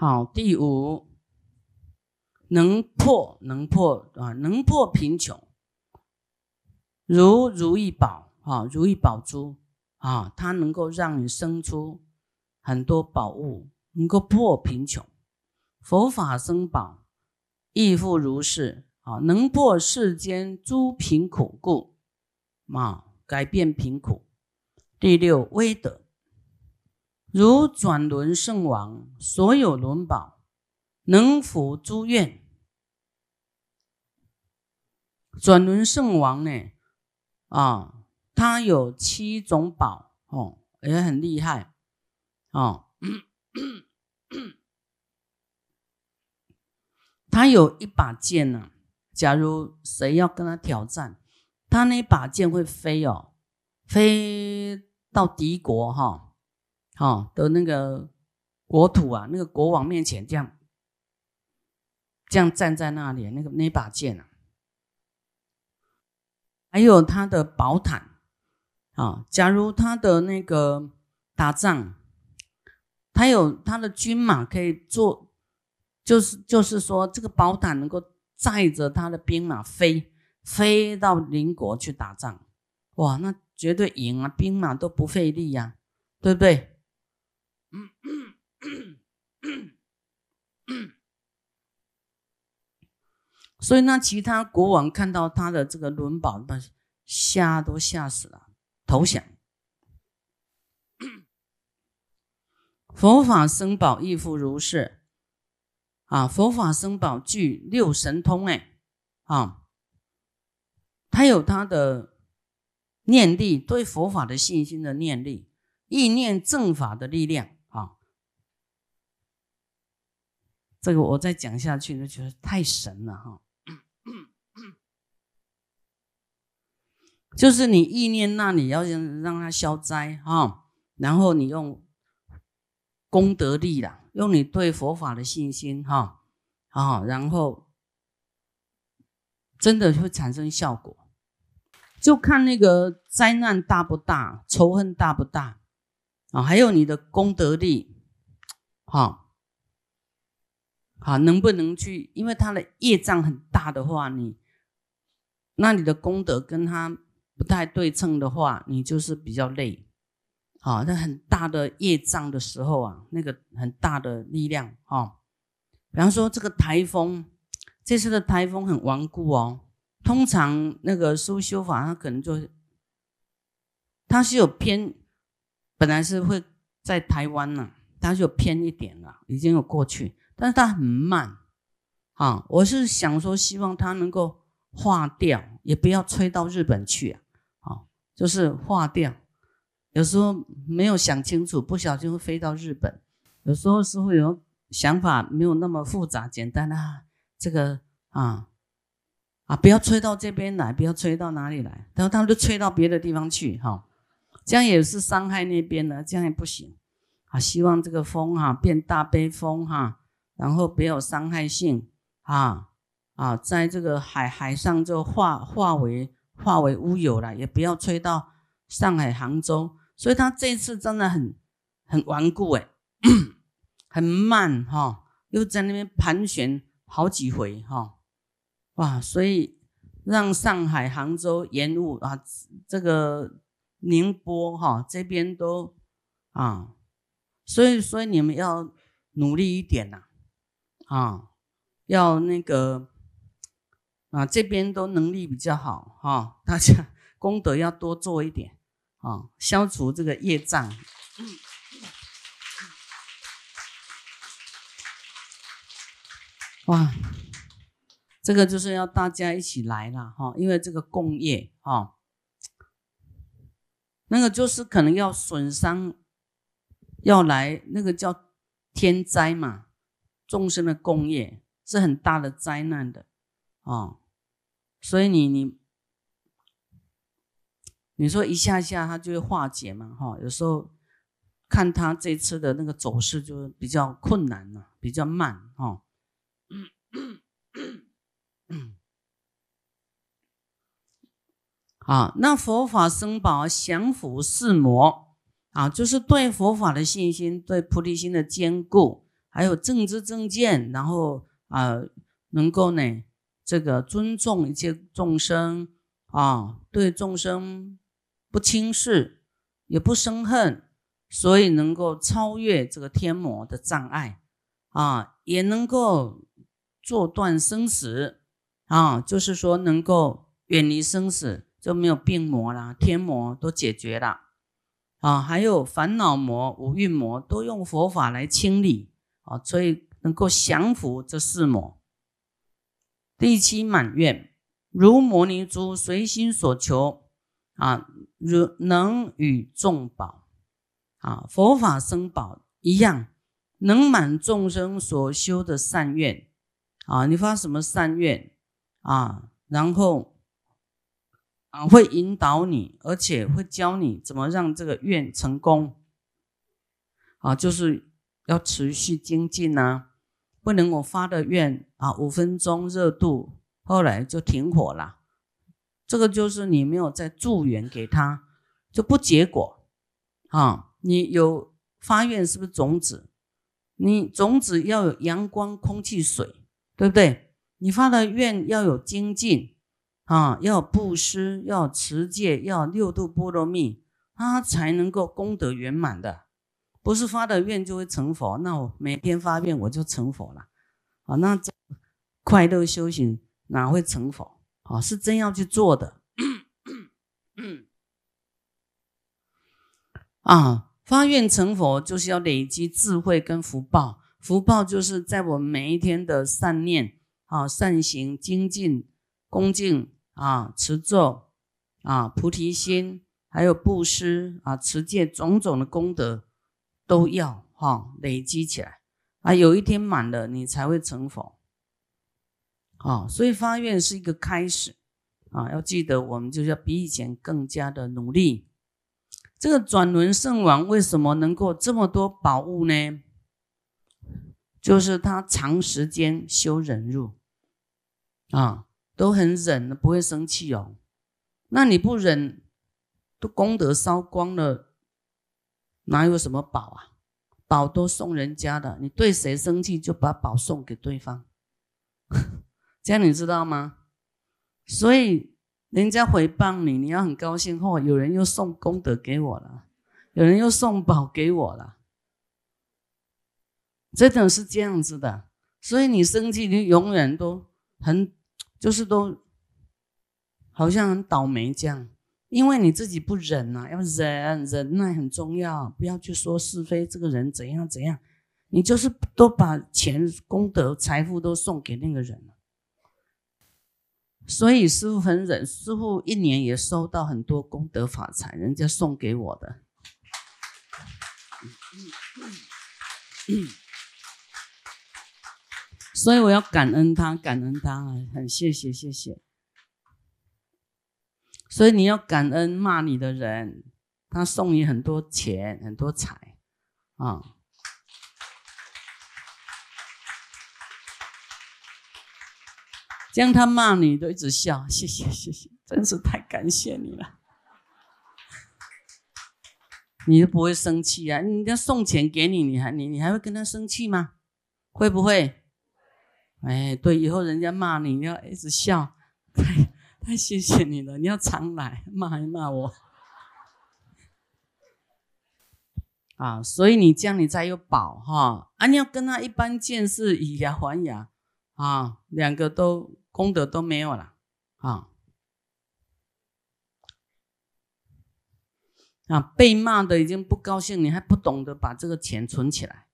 好，第五，能破能破啊，能破贫穷，如如意宝啊，如意宝珠啊，它能够让你生出很多宝物，能够破贫穷。佛法僧宝亦复如是啊，能破世间诸贫苦故啊，改变贫苦。第六，威德。如转轮圣王，所有轮宝能否诸愿。转轮圣王呢？啊，他有七种宝哦，也很厉害哦。他有一把剑呢，假如谁要跟他挑战，他那把剑会飞哦，飞到敌国哈。哦哦的那个国土啊，那个国王面前这样，这样站在那里，那个那把剑啊，还有他的宝毯啊，假如他的那个打仗，他有他的军马可以坐，就是就是说这个宝毯能够载着他的兵马飞飞到邻国去打仗，哇，那绝对赢啊，兵马都不费力呀，对不对？所以，那其他国王看到他的这个轮宝，把吓都吓死了，投降。佛法僧宝亦复如是啊！佛法僧宝具六神通，哎啊，他有他的念力，对佛法的信心的念力，意念正法的力量。这个我再讲下去就觉得太神了哈，就是你意念那里要让让它消灾哈，然后你用功德力啦，用你对佛法的信心哈啊，然后真的会产生效果，就看那个灾难大不大，仇恨大不大啊，还有你的功德力哈。好，能不能去？因为他的业障很大的话，你那你的功德跟他不太对称的话，你就是比较累。好，那很大的业障的时候啊，那个很大的力量啊，比方说这个台风，这次的台风很顽固哦。通常那个修修法，他可能就他是有偏，本来是会在台湾呢，他是有偏一点了，已经有过去。但是它很慢，啊，我是想说，希望它能够化掉，也不要吹到日本去啊，啊，就是化掉。有时候没有想清楚，不小心会飞到日本。有时候是会有想法没有那么复杂简单啊，这个啊啊，不要吹到这边来，不要吹到哪里来，然后他们就吹到别的地方去，哈，这样也是伤害那边的，这样也不行啊。希望这个风哈变大悲风哈。然后别有伤害性啊啊，在这个海海上就化化为化为乌有了，也不要吹到上海、杭州。所以他这次真的很很顽固哎，很慢哈，又在那边盘旋好几回哈，哇！所以让上海、杭州延误啊，这个宁波哈这边都啊，所以所以你们要努力一点呐。啊，啊要那个啊，这边都能力比较好哈，大家功德要多做一点啊，消除这个业障。哇，这个就是要大家一起来了哈，因为这个共业哈，那个就是可能要损伤，要来那个叫天灾嘛。众生的共业是很大的灾难的啊，所以你你你说一下下它就会化解嘛哈，有时候看他这次的那个走势就比较困难了，比较慢哈。好，那佛法僧宝降伏四魔啊，就是对佛法的信心，对菩提心的坚固。还有正知正见，然后啊，能够呢这个尊重一切众生啊，对众生不轻视，也不生恨，所以能够超越这个天魔的障碍啊，也能够做断生死啊，就是说能够远离生死，就没有病魔啦，天魔都解决了。啊，还有烦恼魔、五蕴魔，都用佛法来清理啊，所以能够降服这四魔。第七满愿，如摩尼珠随心所求啊，如能与众宝啊，佛法僧宝一样，能满众生所修的善愿啊。你发什么善愿啊？然后。啊，会引导你，而且会教你怎么让这个愿成功。啊，就是要持续精进呐，不能我发的愿啊，五分钟热度，后来就停火了。这个就是你没有在助缘给他，就不结果。啊，你有发愿是不是种子？你种子要有阳光、空气、水，对不对？你发的愿要有精进。啊，要布施，要持戒，要六度波罗蜜，他才能够功德圆满的。不是发的愿就会成佛，那我每天发愿我就成佛了。啊，那这快乐修行哪会成佛？啊，是真要去做的。啊，发愿成佛就是要累积智慧跟福报，福报就是在我们每一天的善念啊、善行、精进、恭敬。啊，持咒啊，菩提心，还有布施啊，持戒种种的功德都要哈累积起来啊。有一天满了，你才会成佛。啊，所以发愿是一个开始啊，要记得我们就是要比以前更加的努力。这个转轮圣王为什么能够这么多宝物呢？就是他长时间修忍辱啊。都很忍，不会生气哦。那你不忍，都功德烧光了，哪有什么宝啊？宝都送人家的，你对谁生气，就把宝送给对方，这样你知道吗？所以人家回报你，你要很高兴。哦，有人又送功德给我了，有人又送宝给我了，真的是这样子的。所以你生气，你永远都很。就是都好像很倒霉这样，因为你自己不忍呐，要忍忍耐很重要，不要去说是非，这个人怎样怎样，你就是都把钱、功德、财富都送给那个人了。所以师傅很忍，师傅一年也收到很多功德法财，人家送给我的。所以我要感恩他，感恩他，很谢谢，谢谢。所以你要感恩骂你的人，他送你很多钱，很多财，啊。这样他骂你都一直笑，谢谢，谢谢，真是太感谢你了。你都不会生气啊？人家送钱给你，你还你你还会跟他生气吗？会不会？哎，对，以后人家骂你，你要一直笑，太太 谢谢你了。你要常来骂一骂我，啊，所以你这样你才有宝哈。啊，你要跟他一般见识，以牙还牙啊，两个都功德都没有了啊。啊，被骂的已经不高兴，你还不懂得把这个钱存起来，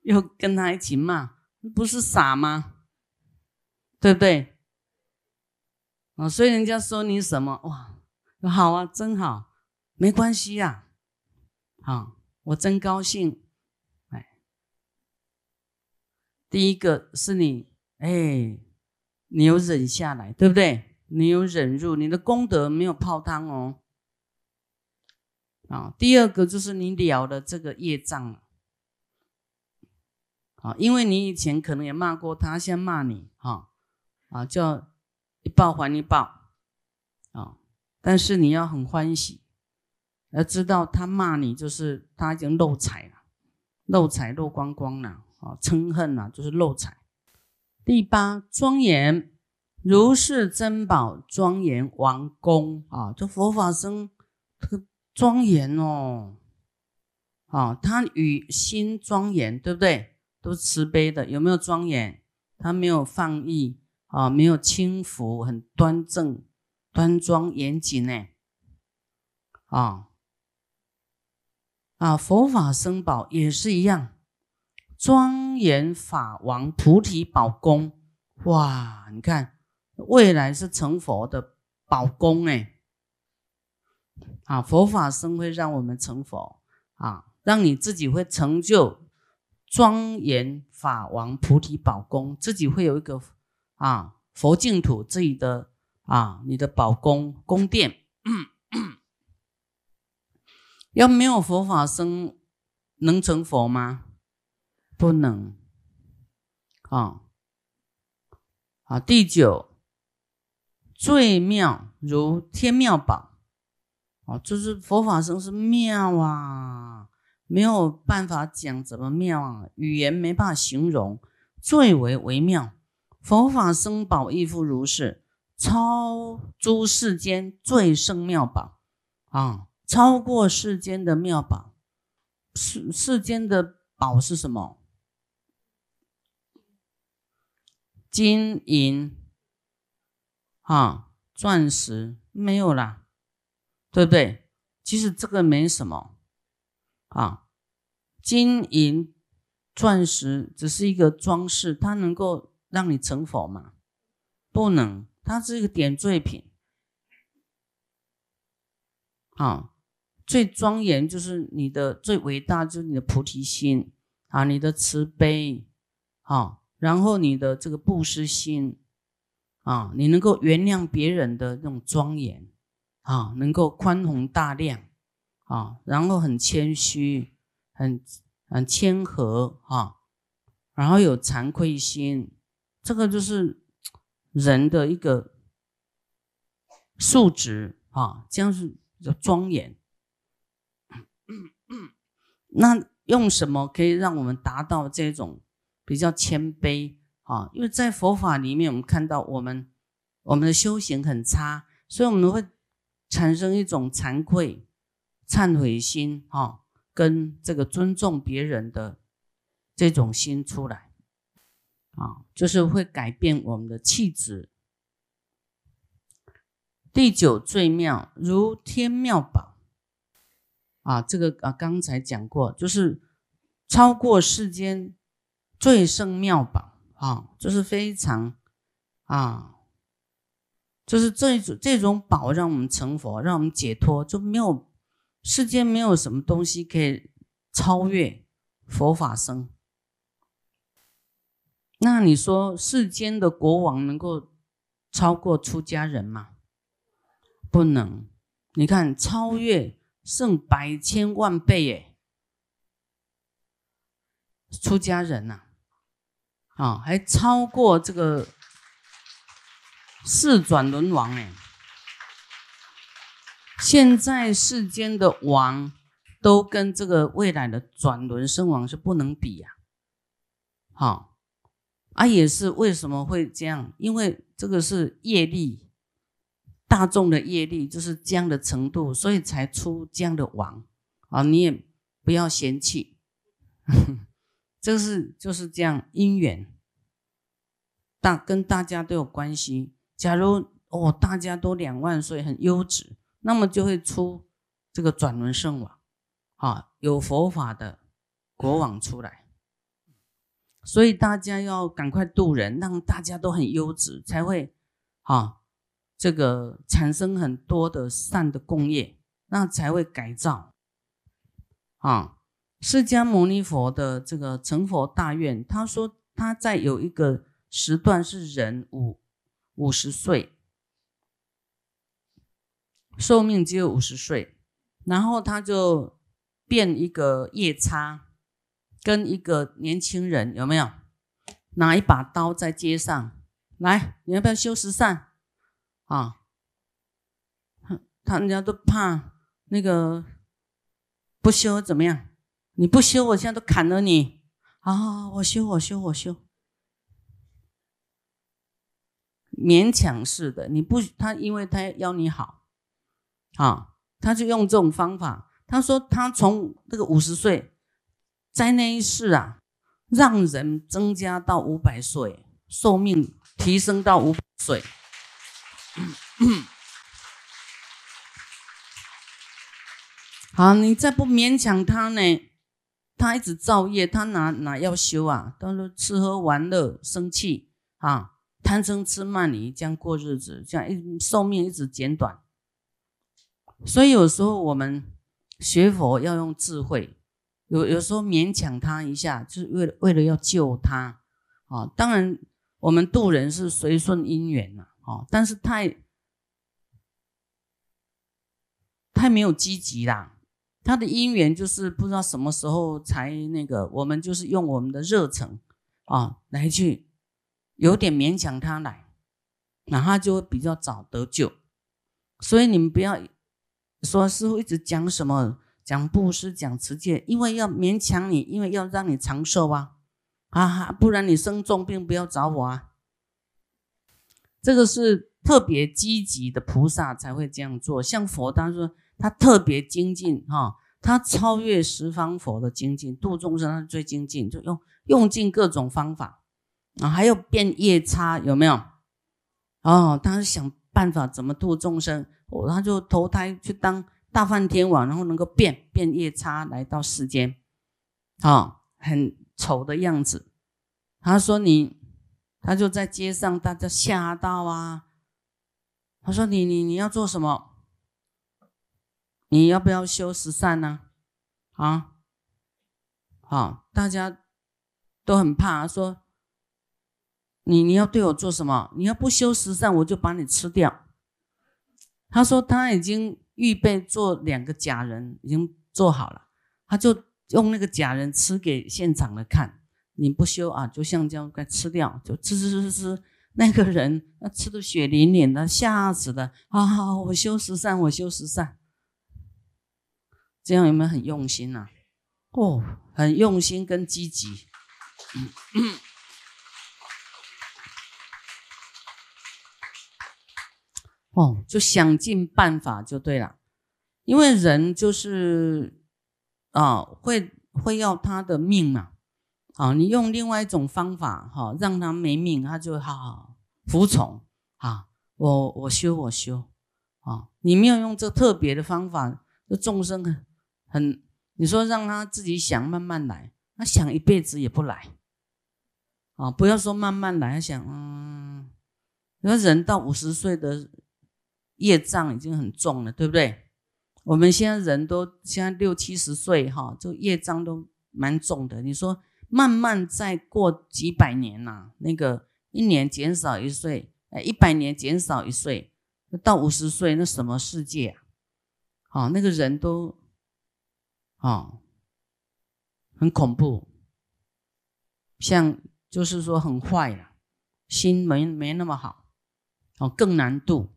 又跟他一起骂。不是傻吗？对不对？啊，所以人家说你什么哇，好啊，真好，没关系呀，好，我真高兴。哎，第一个是你，哎，你有忍下来，对不对？你有忍入，你的功德没有泡汤哦。啊，第二个就是你了了这个业障。啊，因为你以前可能也骂过他，先骂你，哈，啊，叫一报还一报，啊，但是你要很欢喜，要知道他骂你就是他已经漏财了，漏财漏光光了，啊，嗔恨了，就是漏财。第八，庄严。如是珍宝，庄严王宫。啊，这佛法僧这个庄严哦，啊，他与心庄严，对不对？都慈悲的，有没有庄严？他没有放逸。啊，没有轻浮，很端正、端庄、严谨呢，啊啊，佛法僧宝也是一样。庄严法王菩提宝宫，哇！你看，未来是成佛的宝宫哎，啊，佛法僧会让我们成佛啊，让你自己会成就庄严法王菩提宝宫，自己会有一个啊佛净土自己的啊你的宝宫宫殿。要没有佛法僧，能成佛吗？不能，啊，好，第九，最妙如天妙宝，哦，就是佛法僧是妙啊，没有办法讲怎么妙啊，语言没办法形容，最为微妙。佛法僧宝亦复如是，超诸世间最胜妙宝。啊，超过世间的妙宝，世世间的宝是什么？金银，啊，钻石。没有啦，对不对？其实这个没什么，啊，金银钻石只是一个装饰，它能够让你成佛吗？不能，它是一个点缀品。啊，最庄严就是你的最伟大，就是你的菩提心啊，你的慈悲，啊。然后你的这个布施心啊，你能够原谅别人的那种庄严啊，能够宽宏大量啊，然后很谦虚，很很谦和啊，然后有惭愧心，这个就是人的一个素质啊，这样是叫庄严。那用什么可以让我们达到这种？比较谦卑啊，因为在佛法里面，我们看到我们我们的修行很差，所以我们会产生一种惭愧、忏悔心啊，跟这个尊重别人的这种心出来啊，就是会改变我们的气质。第九最妙如天妙宝啊，这个啊刚才讲过，就是超过世间。最胜妙宝啊，就是非常啊，就是这种这种宝让我们成佛，让我们解脱，就没有世间没有什么东西可以超越佛法僧。那你说世间的国王能够超过出家人吗？不能。你看，超越胜百千万倍耶，出家人呐。啊，还超过这个四转轮王哎！现在世间的王都跟这个未来的转轮圣王是不能比呀。好，啊也是为什么会这样？因为这个是业力，大众的业力就是这样的程度，所以才出这样的王啊！你也不要嫌弃。这是就是这样因缘，大跟大家都有关系。假如哦，大家都两万岁很优质，那么就会出这个转轮圣王，啊，有佛法的国王出来。所以大家要赶快渡人，让大家都很优质，才会啊，这个产生很多的善的功业，那才会改造啊。释迦牟尼佛的这个成佛大愿，他说他在有一个时段是人五五十岁，寿命只有五十岁，然后他就变一个夜叉，跟一个年轻人有没有拿一把刀在街上来，你要不要修十善啊？他人家都怕那个不修怎么样？你不修，我现在都砍了你啊，我修，我修，我修，勉强式的，你不他，因为他要你好，啊，他就用这种方法。他说他从这个五十岁，在那一世啊，让人增加到五百岁，寿命提升到五百岁。好，你再不勉强他呢？他一直造业，他哪哪要修啊？都是吃喝玩乐、生气啊，贪嗔痴慢疑，这样过日子，这样一寿命一直减短。所以有时候我们学佛要用智慧，有有时候勉强他一下，就是为了为了要救他啊。当然，我们渡人是随顺因缘呐，哦，但是太太没有积极啦。他的因缘就是不知道什么时候才那个，我们就是用我们的热忱啊来去有点勉强他来，那他就会比较早得救。所以你们不要说师傅一直讲什么讲布施讲持戒，因为要勉强你，因为要让你长寿啊啊，不然你生重病不要找我啊。这个是特别积极的菩萨才会这样做，像佛他说。他特别精进哈，他超越十方佛的精进，度众生他最精进，就用用尽各种方法啊，还有变夜叉有没有？哦，他是想办法怎么度众生，哦，他就投胎去当大梵天王，然后能够变变夜叉来到世间，啊，很丑的样子。他说你，他就在街上，大家吓到啊。他说你你你要做什么？你要不要修十善呢？啊，好，大家都很怕，说你你要对我做什么？你要不修十善，我就把你吃掉。他说他已经预备做两个假人，已经做好了，他就用那个假人吃给现场的看。你不修啊，就像这样该吃掉，就吃吃吃吃，那个人那吃的血淋淋的，吓死的。啊，我修十善，我修十善。这样有没有很用心呐？哦，很用心跟积极，哦，就想尽办法就对了。因为人就是啊，会会要他的命嘛。啊，你用另外一种方法哈，让他没命，他就好好服从啊。我我修我修啊，你没有用这特别的方法，这众生很。很，你说让他自己想，慢慢来，他想一辈子也不来，啊，不要说慢慢来，想，嗯，你说人到五十岁的业障已经很重了，对不对？我们现在人都现在六七十岁，哈，就业障都蛮重的。你说慢慢再过几百年呐，那个一年减少一岁，哎，一百年减少一岁，到五十岁那什么世界啊？好，那个人都。啊，很恐怖，像就是说很坏了，心没没那么好，哦，更难度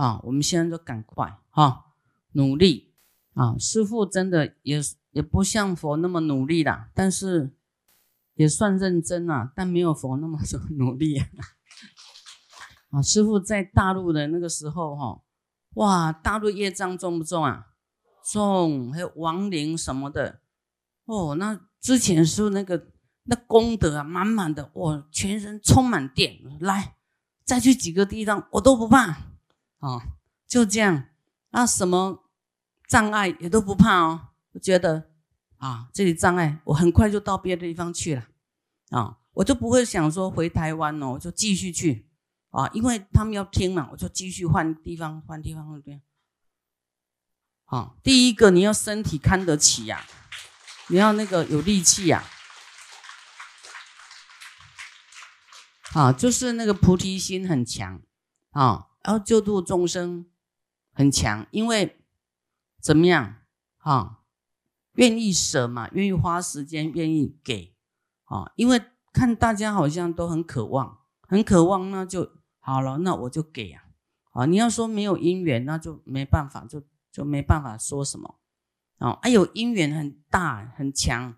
啊！我们现在就赶快哈，努力啊！师傅真的也也不像佛那么努力啦，但是也算认真啊，但没有佛那么努力啊！师傅在大陆的那个时候哈，哇，大陆业障重不重啊？重还有亡灵什么的哦，那之前是那个那功德啊，满满的我，全身充满电，来再去几个地方我都不怕啊，就这样，那什么障碍也都不怕哦，我觉得啊，这里障碍我很快就到别的地方去了啊，我就不会想说回台湾哦，我就继续去啊，因为他们要听嘛，我就继续换地方，换地方，换地方。啊，第一个你要身体看得起呀，你要那个有力气呀，啊，就是那个菩提心很强啊，然后救度众生很强，因为怎么样啊？愿意舍嘛，愿意花时间，愿意给啊，因为看大家好像都很渴望，很渴望，那就好了，那我就给啊，啊，你要说没有因缘，那就没办法，就。就没办法说什么哦，哎有因缘很大很强